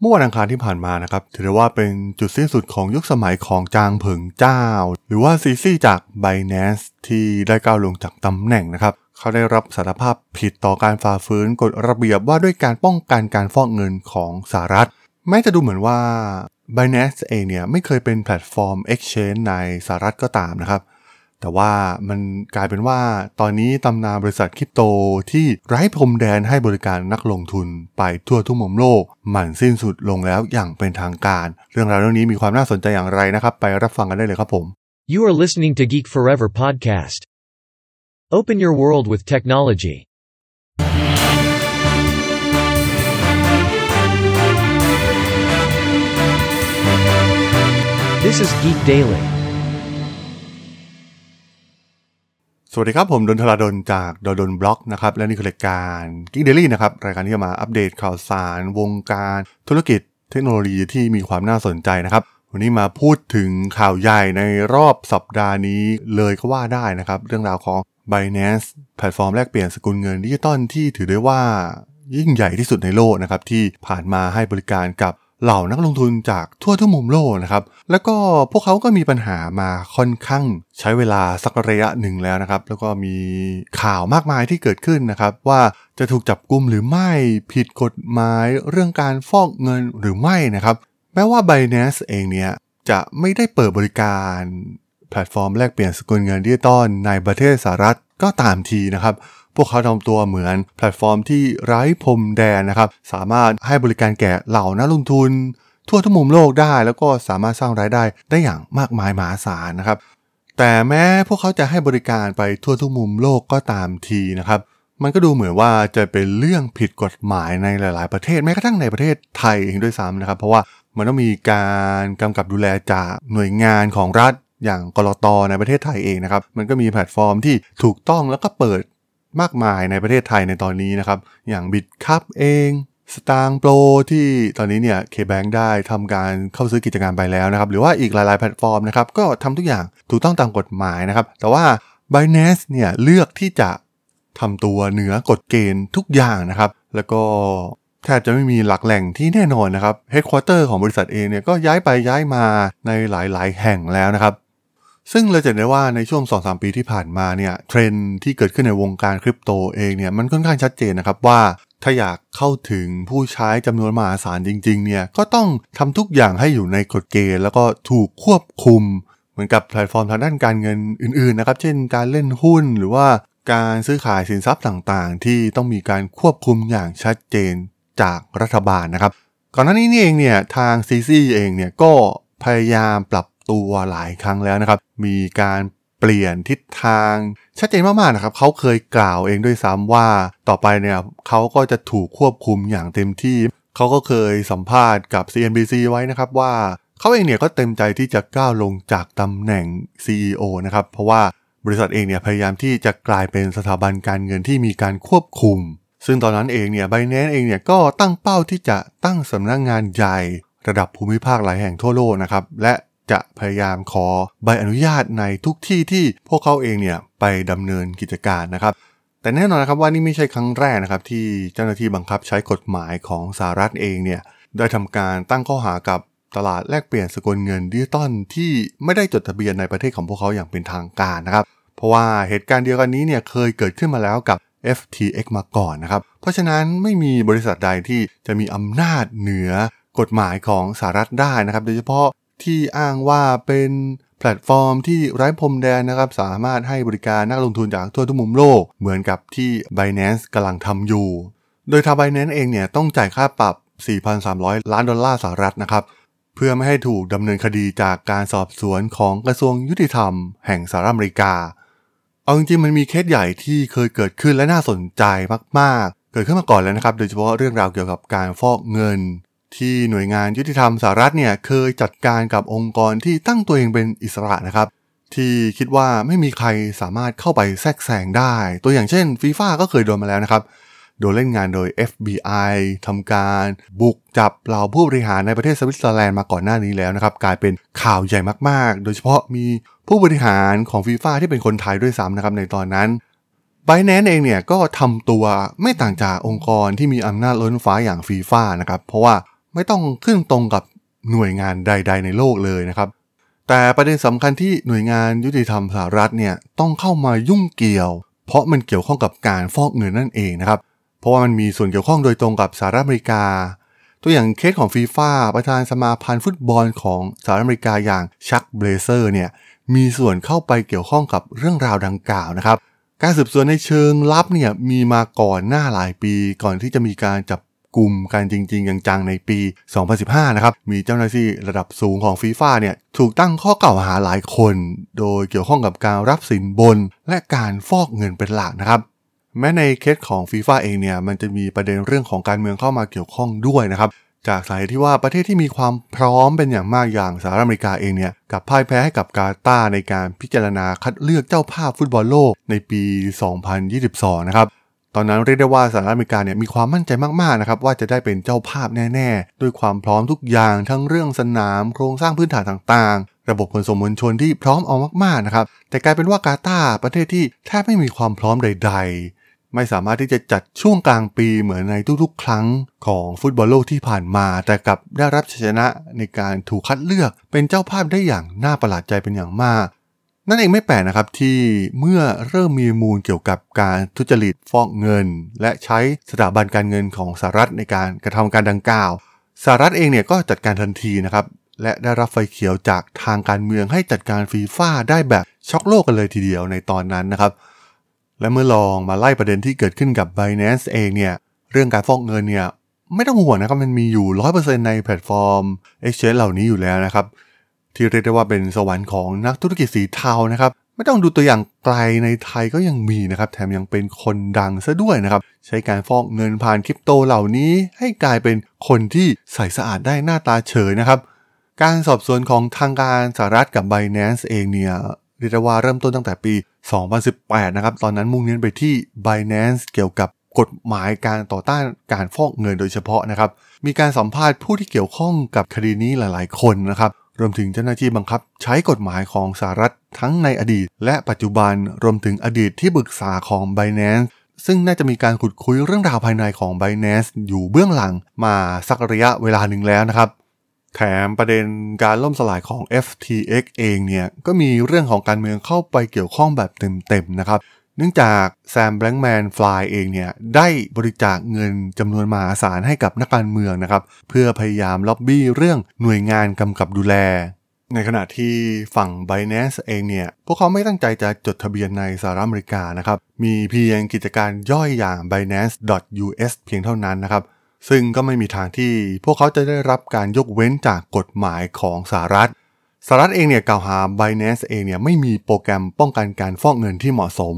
เมื่อวันอังคารที่ผ่านมานะครับ ถือได้ว่าเป็นจุดสิ้นสุดของยุคสมัยของจางเผิงเจ้า หรือว่าซีซี่จาก b i n a n c e ที่ได้ก้าวลงจากตำแหน่งนะครับ เขาได้รับสารภาพผิดต่อการฝ่าฝืนกฎระเบียบว่าด้วยการป้องกันการฟอกเงินของสหรัฐ แม้จะดูเหมือนว่า b i n a n c e เองเนี่ยไม่เคยเป็นแพลตฟอร์ม Exchange ในสหรัฐก็ตามนะครับ แต่ว่ามันกลายเป็นว่าตอนนี้ตำนานบริษัทคริปโตที่ไร้พรมแดนให้บริการนักลงทุนไปทั่วทุกมุมโลก มันสิ้นสุดลงแล้วอย่างเป็นทางการ เรื่องราวเรื่องนี้มีความน่าสนใจอย่างไรนะครับ ไปรับฟังกันได้เลยครับผม You are listening to Geek Forever podcast. Open your world with technology. This is Geek Daily. สวัสดีครับ ผมด.ดล ธราดลจาก ด.ดล็อกนะครับ และนี่คือรายการ Geek Daily นะครับ รายการที่จะมาอัปเดตข่าวสาร วงการธุรกิจเทคโนโลยีที่มีความน่าสนใจนะครับ วันนี้มาพูดถึงข่าวใหญ่ในรอบสัปดาห์นี้เลยก็ว่าได้นะครับ เรื่องราวของ Binance แพลตฟอร์มแลกเปลี่ยนสกุลเงินดิจิตอลที่ถือได้ว่ายิ่งใหญ่ที่สุดในโลกนะครับที่ผ่านมาให้บริการกับ เหล่านักลงทุนจากทั่วทุกมุมโลกนะครับ แล้วก็พวกเขาก็มีปัญหามาค่อนข้างใช้เวลาสักระยะหนึ่งแล้วนะครับ แล้วก็มีข่าวมากมายที่เกิดขึ้นนะครับ ว่าจะถูกจับกุมหรือไม่ผิดกฎหมายเรื่องการฟอกเงินหรือไม่นะครับ แม้ว่า Binance เองเนี่ยจะไม่ได้เปิดบริการแพลตฟอร์มแลกเปลี่ยนสกุลเงินดิจิตอลในประเทศสหรัฐก็ตามทีนะครับ พวกเขาทำตัวเหมือนแพลตฟอร์มที่ไร้พรมแดนนะครับ สามารถให้บริการแก่เหล่านักลงทุน ทั่วทุกมุมโลกได้ แล้วก็สามารถสร้างรายได้ได้อย่างมากมายมหาศาลนะครับ แต่แม้พวกเขาจะให้บริการไปทั่วทุกมุมโลกก็ตามทีนะครับมันก็ดูเหมือนว่าจะเป็นเรื่องผิดกฎหมายในหลาย ๆ ประเทศแม้กระทั่งในประเทศไทยเองด้วยซ้ำนะครับ เพราะว่ามันต้องมีการกำกับดูแลจากหน่วยงานของรัฐอย่างกรตในประเทศไทยเองนะครับ มันก็มีแพลตฟอร์มที่ถูกต้องแล้วก็เปิด มากมายในประเทศไทยในตอนนี้นะครับ อย่าง Bitkub เอง Satang Pro ที่ตอนนี้เนี่ย KBank ได้ทำการเข้าซื้อกิจการไปแล้วนะครับ หรือว่าอีกหลายๆแพลตฟอร์มนะครับ ก็ทำทุกอย่างถูกต้องตามกฎหมายนะครับ แต่ว่า Binance เนี่ยเลือกที่จะทำตัวเหนือกฎเกณฑ์ทุกอย่างนะครับ แล้วก็แทบจะไม่มีหลักแหล่งที่แน่นอนนะครับเฮดค q u เตอร์ของบริษัทเองเนี่ยก็ย้ายไปย้ายมาในหลาย ๆ แห่งแล้วนะครับ ซึ่งเราจะเห็นได้ว่าในช่วง 2-3 ปีที่ผ่านมาเนี่ยเทรนด์ที่เกิดขึ้นในวงการคริปโตเองเนี่ยมันค่อนข้างชัดเจนนะครับว่าถ้าอยากเข้าถึงผู้ใช้จำนวนมหาศาลจริงๆเนี่ยก็ต้องทำทุกอย่างให้อยู่ในกฎเกณฑ์แล้วก็ถูกควบคุม เหมือนกับแพลตฟอร์มทางด้านการเงินอื่นๆนะครับเช่นการเล่นหุ้นหรือว่าการซื้อขายสินทรัพย์ต่างๆ ที่ต้องมีการควบคุมอย่างชัดเจนจากรัฐบาลนะครับ ก่อนหน้านี้นี่เองเนี่ยทางซีซีเองเนี่ยก็พยายามปรับ ตัวหลายครั้งแล้วนะครับ มีการเปลี่ยนทิศทางชัดเจนมากๆนะครับเขาเคยกล่าวเองด้วยซ้ำว่าต่อไปเนี่ยเขาก็จะถูกควบคุมอย่างเต็มที่เขาก็เคยสัมภาษณ์กับ CNBC ไว้นะครับว่าเขาเองเนี่ยก็เต็มใจที่จะก้าวลงจากตำแหน่ง CEO นะครับเพราะว่าบริษัทเองเนี่ยพยายามที่จะกลายเป็นสถาบันการเงินที่มีการควบคุม ซึ่งตอนนั้นเองเนี่ยไบแนนเองเนี่ยก็ตั้งเป้าที่จะตั้งสำนักงงานใหญ่ ระดับภูมิภาคหลายแห่งทั่วโลกนะครับและ จะพยายามขอใบอนุญาตในทุกที่ที่พวกเขาเองเนี่ยไปดำเนินกิจการนะครับ แต่แน่นอนนะครับว่านี่ไม่ใช่ครั้งแรกนะครับที่เจ้าหน้าที่บังคับใช้กฎหมายของสหรัฐเองเนี่ยได้ทำการตั้งข้อหากับตลาดแลกเปลี่ยนสกุลเงินดิจิตอลที่ไม่ได้จดทะเบียนในประเทศของพวกเขาอย่างเป็นทางการนะครับ เพราะว่าเหตุการณ์เดียวกันนี้เนี่ยเคยเกิดขึ้นมาแล้วกับ FTX มาก่อนนะครับ เพราะฉะนั้นไม่มีบริษัทใดที่จะมีอำนาจเหนือกฎหมายของสหรัฐได้นะครับ โดยเฉพาะ ที่อ้างว่าเป็นแพลตฟอร์มที่ไร้พรมแดนนะครับ สามารถให้บริการนักลงทุนจากทั่วทุกมุมโลก เหมือนกับที่ Binance กำลังทำอยู่ โดยทาง Binance เองเนี่ยต้องจ่ายค่าปรับ 4,300 ล้านดอลลาร์สหรัฐนะครับ เพื่อไม่ให้ถูกดำเนินคดีจากการสอบสวนของกระทรวงยุติธรรม แห่งสหรัฐอเมริกา เอาจริงๆมันมีเคสใหญ่ที่เคยเกิดขึ้นและน่าสนใจมากๆ เกิดขึ้นมาก่อนแล้วนะครับ โดยเฉพาะเรื่องราวเกี่ยวกับการฟอกเงิน ที่หน่วยงานยุติธรรมสหรัฐเนี่ยเคยจัดการกับองค์กรที่ตั้งตัวเองเป็นอิสระนะครับ ที่คิดว่าไม่มีใครสามารถเข้าไปแทรกแซงได้ ตัวอย่างเช่นฟีฟ่าก็เคยโดนมาแล้วนะครับ โดนเล่นงานโดย FBI ทำการบุกจับเหล่าผู้บริหารในประเทศสวิตเซอร์แลนด์มาก่อนหน้านี้แล้วนะครับ กลายเป็นข่าวใหญ่มากๆ โดยเฉพาะมีผู้บริหารของฟีฟ่าที่เป็นคนไทยด้วยซ้ำนะครับในตอนนั้นไบแนนเองเนี่ยก็ทำตัวไม่ต่างจากองค์กรที่มีอำนาจล้นฟ้าอย่างฟีฟ่านะครับ เพราะว่า ไม่ต้องขึ้นตรงกับหน่วยงานใด ๆ ในโลกเลยนะครับ แต่ประเด็นสำคัญที่หน่วยงานยุติธรรมสหรัฐเนี่ยต้องเข้ามายุ่งเกี่ยว เพราะมันเกี่ยวข้องกับการฟอกเงินนั่นเองนะครับ เพราะว่ามันมีส่วนเกี่ยวข้องโดยตรงกับสหรัฐอเมริกา ตัวอย่างเคสของฟีฟ่าประธานสมาพันธ์ฟุตบอลของสหรัฐอเมริกาอย่างชักเบลเซอร์เนี่ยมีส่วนเข้าไปเกี่ยวข้องกับเรื่องราวดังกล่าวนะครับการสืบสวนในเชิงลับเนี่ยมีมาก่อนหน้าหลายปีก่อนที่จะมีการจับ กลุ่มกันจริง ๆ จังๆในปี 2015 นะครับ มีเจ้าหน้าที่ระดับสูงของฟีฟ่าเนี่ยถูกตั้งข้อกล่าวหาหลายคน โดยเกี่ยวข้องกับการรับสินบน และการฟอกเงินเป็นหลักนะครับแม้ในเคสของฟีฟ่าเองเนี่ยมันจะมีประเด็นเรื่องของการเมืองเข้ามาเกี่ยวข้องด้วยนะครับจากสาเหตุที่ว่าประเทศที่มีความพร้อมเป็นอย่างมากอย่างสหรัฐอเมริกาเองเนี่ยกับพ่ายแพ้ให้กับกาตาร์ในการพิจารณาคัดเลือกเจ้าภาพฟุตบอลโลกในปี 2022 นะครับ ตอนนั้นเรียกได้ว่าสหรัฐอเมริกาเนี่ยมีความมั่นใจมากๆนะครับว่าจะได้เป็นเจ้าภาพแน่ๆ ด้วยความพร้อมทุกอย่างทั้งเรื่องสนาม โครงสร้างพื้นฐานต่างๆ ระบบขนส่งมวลชนที่พร้อมเอามากๆนะครับแต่กลายเป็นว่ากาตาร์ประเทศที่แทบไม่มีความพร้อมใด ๆไม่สามารถที่จะจัดช่วงกลางปีเหมือนในทุกๆ ครั้งของฟุตบอลโลกที่ผ่านมา แต่กลับได้รับชัยชนะในการถูกคัดเลือกเป็นเจ้าภาพได้อย่างน่าประหลาดใจเป็นอย่างมาก นั่นเองไม่แปลกนะครับที่เมื่อเริ่มมีมูลเกี่ยวกับการทุจริตฟอกเงิน และใช้สถาบันการเงินของสหรัฐในการกระทำการดังกล่าวสหรัฐเองเนี่ยก็จัดการทันทีนะครับและได้รับไฟเขียวจากทางการเมืองให้จัดการฟีฟ่าได้แบบช็อกโลกกันเลยทีเดียวในตอนนั้นนะครับ และเมื่อลองมาไล่ประเด็นที่เกิดขึ้นกับ Binance เองเนี่ยเรื่องการฟอกเงินเนี่ยไม่ต้องห่วงนะครับมันมีอยู่ 100%ในแพลตฟอร์ม Exchange เหล่านี้อยู่แล้วนะครับ ที่เรียกได้ว่าเป็นสวรรค์ของนักธุรกิจสีเทานะครับ ไม่ต้องดูตัวอย่างไกลในไทยก็ยังมีนะครับ แถมยังเป็นคนดังซะด้วยนะครับ ใช้การฟอกเงินผ่านคริปโตเหล่านี้ ให้กลายเป็นคนที่ใสสะอาดได้หน้าตาเฉยนะครับ การสอบสวนของทางการสหรัฐกับ Binance เองเนี่ยเรียกได้ว่าเริ่มต้นตั้งแต่ปี 2018 นะครับ ตอนนั้นมุ่งเน้นไปที่ Binance เกี่ยวกับกฎหมายการต่อต้านการฟอกเงินโดยเฉพาะนะครับ มีการสัมภาษณ์ผู้ที่เกี่ยวข้องกับคดีนี้หลาย ๆ คนนะครับ รวมถึงเจ้าหน้าที่บังคับ ใช้กฎหมายของสหรัฐทั้งในอดีต และปัจจุบันรวมถึงอดีตที่ปรึกษาของ Binance ซึ่งน่าจะมีการขุดคุยเรื่องราวภายในของ Binance อยู่เบื้องหลังมาสักระยะเวลาหนึ่งแล้วนะครับ แถมประเด็นการล่มสลายของ FTX เองเนี่ยก็มีเรื่องของการเมืองเข้าไปเกี่ยวข้องแบบเต็มๆนะครับ เนื่องจากแซมแบงค์แมนฟลายเองเนี่ยได้บริจาคเงินจำนวนมหาศาลให้กับนักการเมืองนะครับ เพื่อพยายามล็อบบี้เรื่องหน่วยงานกำกับดูแล ในขณะที่ฝั่ง Binance เองเนี่ย พวกเขาไม่ตั้งใจจะจดทะเบียนในสหรัฐอเมริกานะครับ มีเพียงกิจการย่อยอย่าง binance.us เพียงเท่านั้นนะครับ ซึ่งก็ไม่มีทางที่พวกเขาจะได้รับการยกเว้นจากกฎหมายของสหรัฐสหรัฐเองเนี่ยกล่าวหา Binance เองเนี่ยไม่มีโปรแกรมป้องกันการฟอกเงินที่เหมาะสม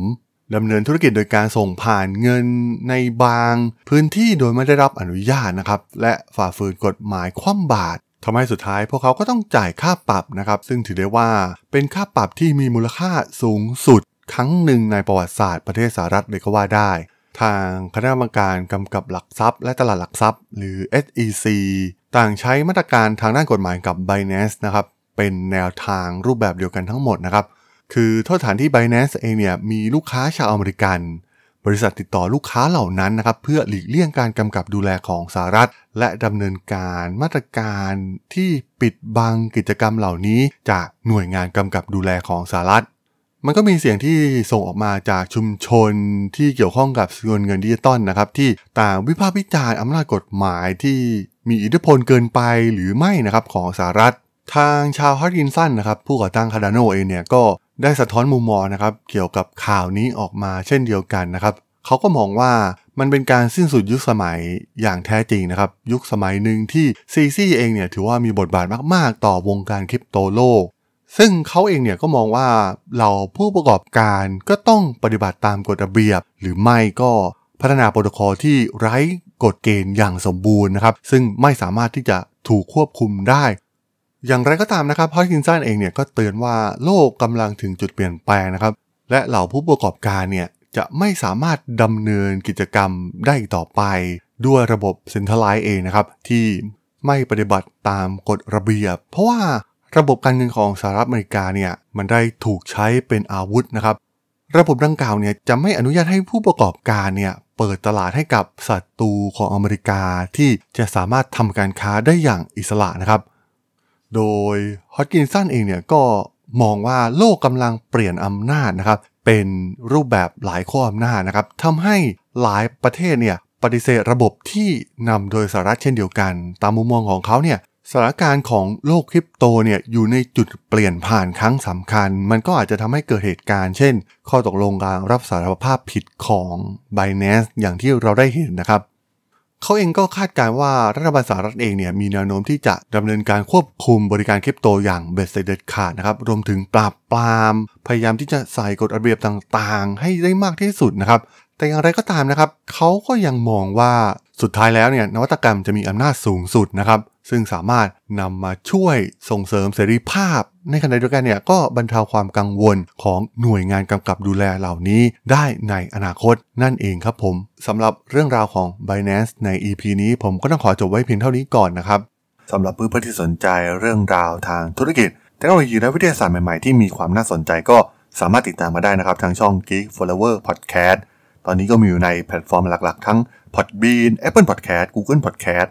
ดำเนินธุรกิจโดยการส่งผ่านเงินในบางพื้นที่โดยไม่ได้รับอนุญาตนะครับ และฝ่าฝืนกฎหมายคว่ำบาตรทำให้สุดท้ายพวกเขาก็ต้องจ่ายค่าปรับนะครับ ซึ่งถือได้ว่าเป็นค่าปรับที่มีมูลค่าสูงสุด ครั้งหนึ่งในประวัติศาสตร์ประเทศสหรัฐเลยก็ว่าได้ ทางคณะกรรมการกำกับหลักทรัพย์ และตลาดหลักทรัพย์ หรือ SEC ต่างใช้มาตรการทางด้านกฎหมายกับ Binance นะครับเป็นแนวทางรูปแบบเดียวกันทั้งหมดนะครับ คือโทษฐานที่ Binance เองเนี่ยมีลูกค้าชาวอเมริกัน บริษัทติดต่อลูกค้าเหล่านั้นนะครับเพื่อหลีกเลี่ยงการกำกับดูแลของสหรัฐ และดำเนินการมาตรการที่ปิดบังกิจกรรมเหล่านี้ จากหน่วยงานกำกับดูแลของสหรัฐ มันก็มีเสียงที่ส่งออกมาจากชุมชนที่เกี่ยวข้องกับเงินเงินดิจิตอลนะครับที่ต่างวิพากษ์วิจารณ์อำนาจกฎหมายที่มีอิทธิพลเกินไปหรือไม่นะครับของสหรัฐ ทาง Charles Hoskinson นะครับผู้ก่อตั้ง Cardano เองเนี่ยก็ ได้สะท้อนมุมมองนะครับ เกี่ยวกับข่าวนี้ออกมาเช่นเดียวกันนะครับเขาก็มองว่ามันเป็นการสิ้นสุดยุคสมัยอย่างแท้จริงนะครับ ยุคสมัยหนึ่งที่ CZ เองเนี่ยถือว่ามีบทบาทมาก ๆ ต่อวงการคริปโตโลก ซึ่งเขาเองเนี่ยก็มองว่าเราผู้ประกอบการก็ต้องปฏิบัติตามกฎระเบียบ หรือไม่ก็พัฒนาโปรโตคอลที่ไร้กฎเกณฑ์อย่างสมบูรณ์นะครับ ซึ่งไม่สามารถที่จะถูกควบคุมได้ อย่างไรก็ตามนะครับฮอตกินสันเองเนี่ยก็เตือนว่าโลกกำลังถึงจุดเปลี่ยนแปลงนะครับ และเหล่าผู้ประกอบการเนี่ยจะไม่สามารถดำเนินกิจกรรมได้ต่อไป ด้วยระบบเซ็นทรัลไลซ์เองนะครับ ที่ไม่ปฏิบัติตามกฎระเบียบ เพราะว่าระบบการเงินของสหรัฐอเมริกาเนี่ยมันได้ถูกใช้เป็นอาวุธนะครับ ระบบดังกล่าวเนี่ยจะไม่อนุญาตให้ผู้ประกอบการเนี่ยเปิดตลาดให้กับศัตรูของอเมริกาที่จะสามารถทำการค้าได้อย่างอิสระนะครับ โดยฮอตกินสันเองเนี่ยก็มองว่าโลกกำลังเปลี่ยนอำนาจนะครับ เป็นรูปแบบหลายข้ออำนาจนะครับทำให้หลายประเทศเนี่ยปฏิเสธระบบที่นำโดยสหรัฐเช่นเดียวกัน ตามมุมมองของเขาเนี่ยสถานการณ์ของโลกคริปโตเนี่ยอยู่ในจุดเปลี่ยนผ่านครั้งสำคัญ มันก็อาจจะทำให้เกิดเหตุการณ์ เช่น ข้อตกลงการรับสารภาพผิดของ b i n a n c e อย่างที่เราได้เห็นนะครับ เขาเองก็คาดการณ์ว่ารัฐบาลสหรัฐเองเนี่ยมีแนวโน้มที่จะดำเนินการควบคุมบริการคริปโตอย่างเบ็ดเสร็จเด็ดขาดนะครับรวมถึงปราบปราม พยายามที่จะใส่กฎระเบียบต่างๆ ให้ได้มากที่สุดนะครับ แต่อย่างไรก็ตามนะครับเขาก็ยังมองว่าสุดท้ายแล้วเนี่ยนวัตกรรมจะมีอำนาจสูงสุดนะครับ ซึ่งสามารถนำมาช่วยส่งเสริมเสรีภาพ ในขณะเดียวกันเนี่ยก็บรรเทาความกังวลของหน่วยงานกำกับดูแลเหล่านี้ได้ในอนาคตนั่นเองครับผมสำหรับเรื่องราวของ Binance ใน EP นี้ผมก็ต้องขอจบไว้เพียงเท่านี้ก่อนนะครับสำหรับเพื่อนๆที่สนใจเรื่องราวทางธุรกิจเทคโนโลยีและวิทยาศาสตร์ใหม่ๆที่มีความน่าสนใจก็สามารถติดตามมาได้นะครับ ทางช่อง Geek Forever Podcast ตอนนี้ก็มีอยู่ในแพลตฟอร์มหลักๆ ทั้ง Podbean Apple Podcast Google Podcast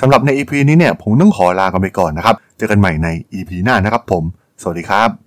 สำหรับใน EP นี้เนี่ยผมต้องขอลากันไปก่อนนะครับ เจอกันใหม่ใน EP หน้านะครับผม สวัสดีครับ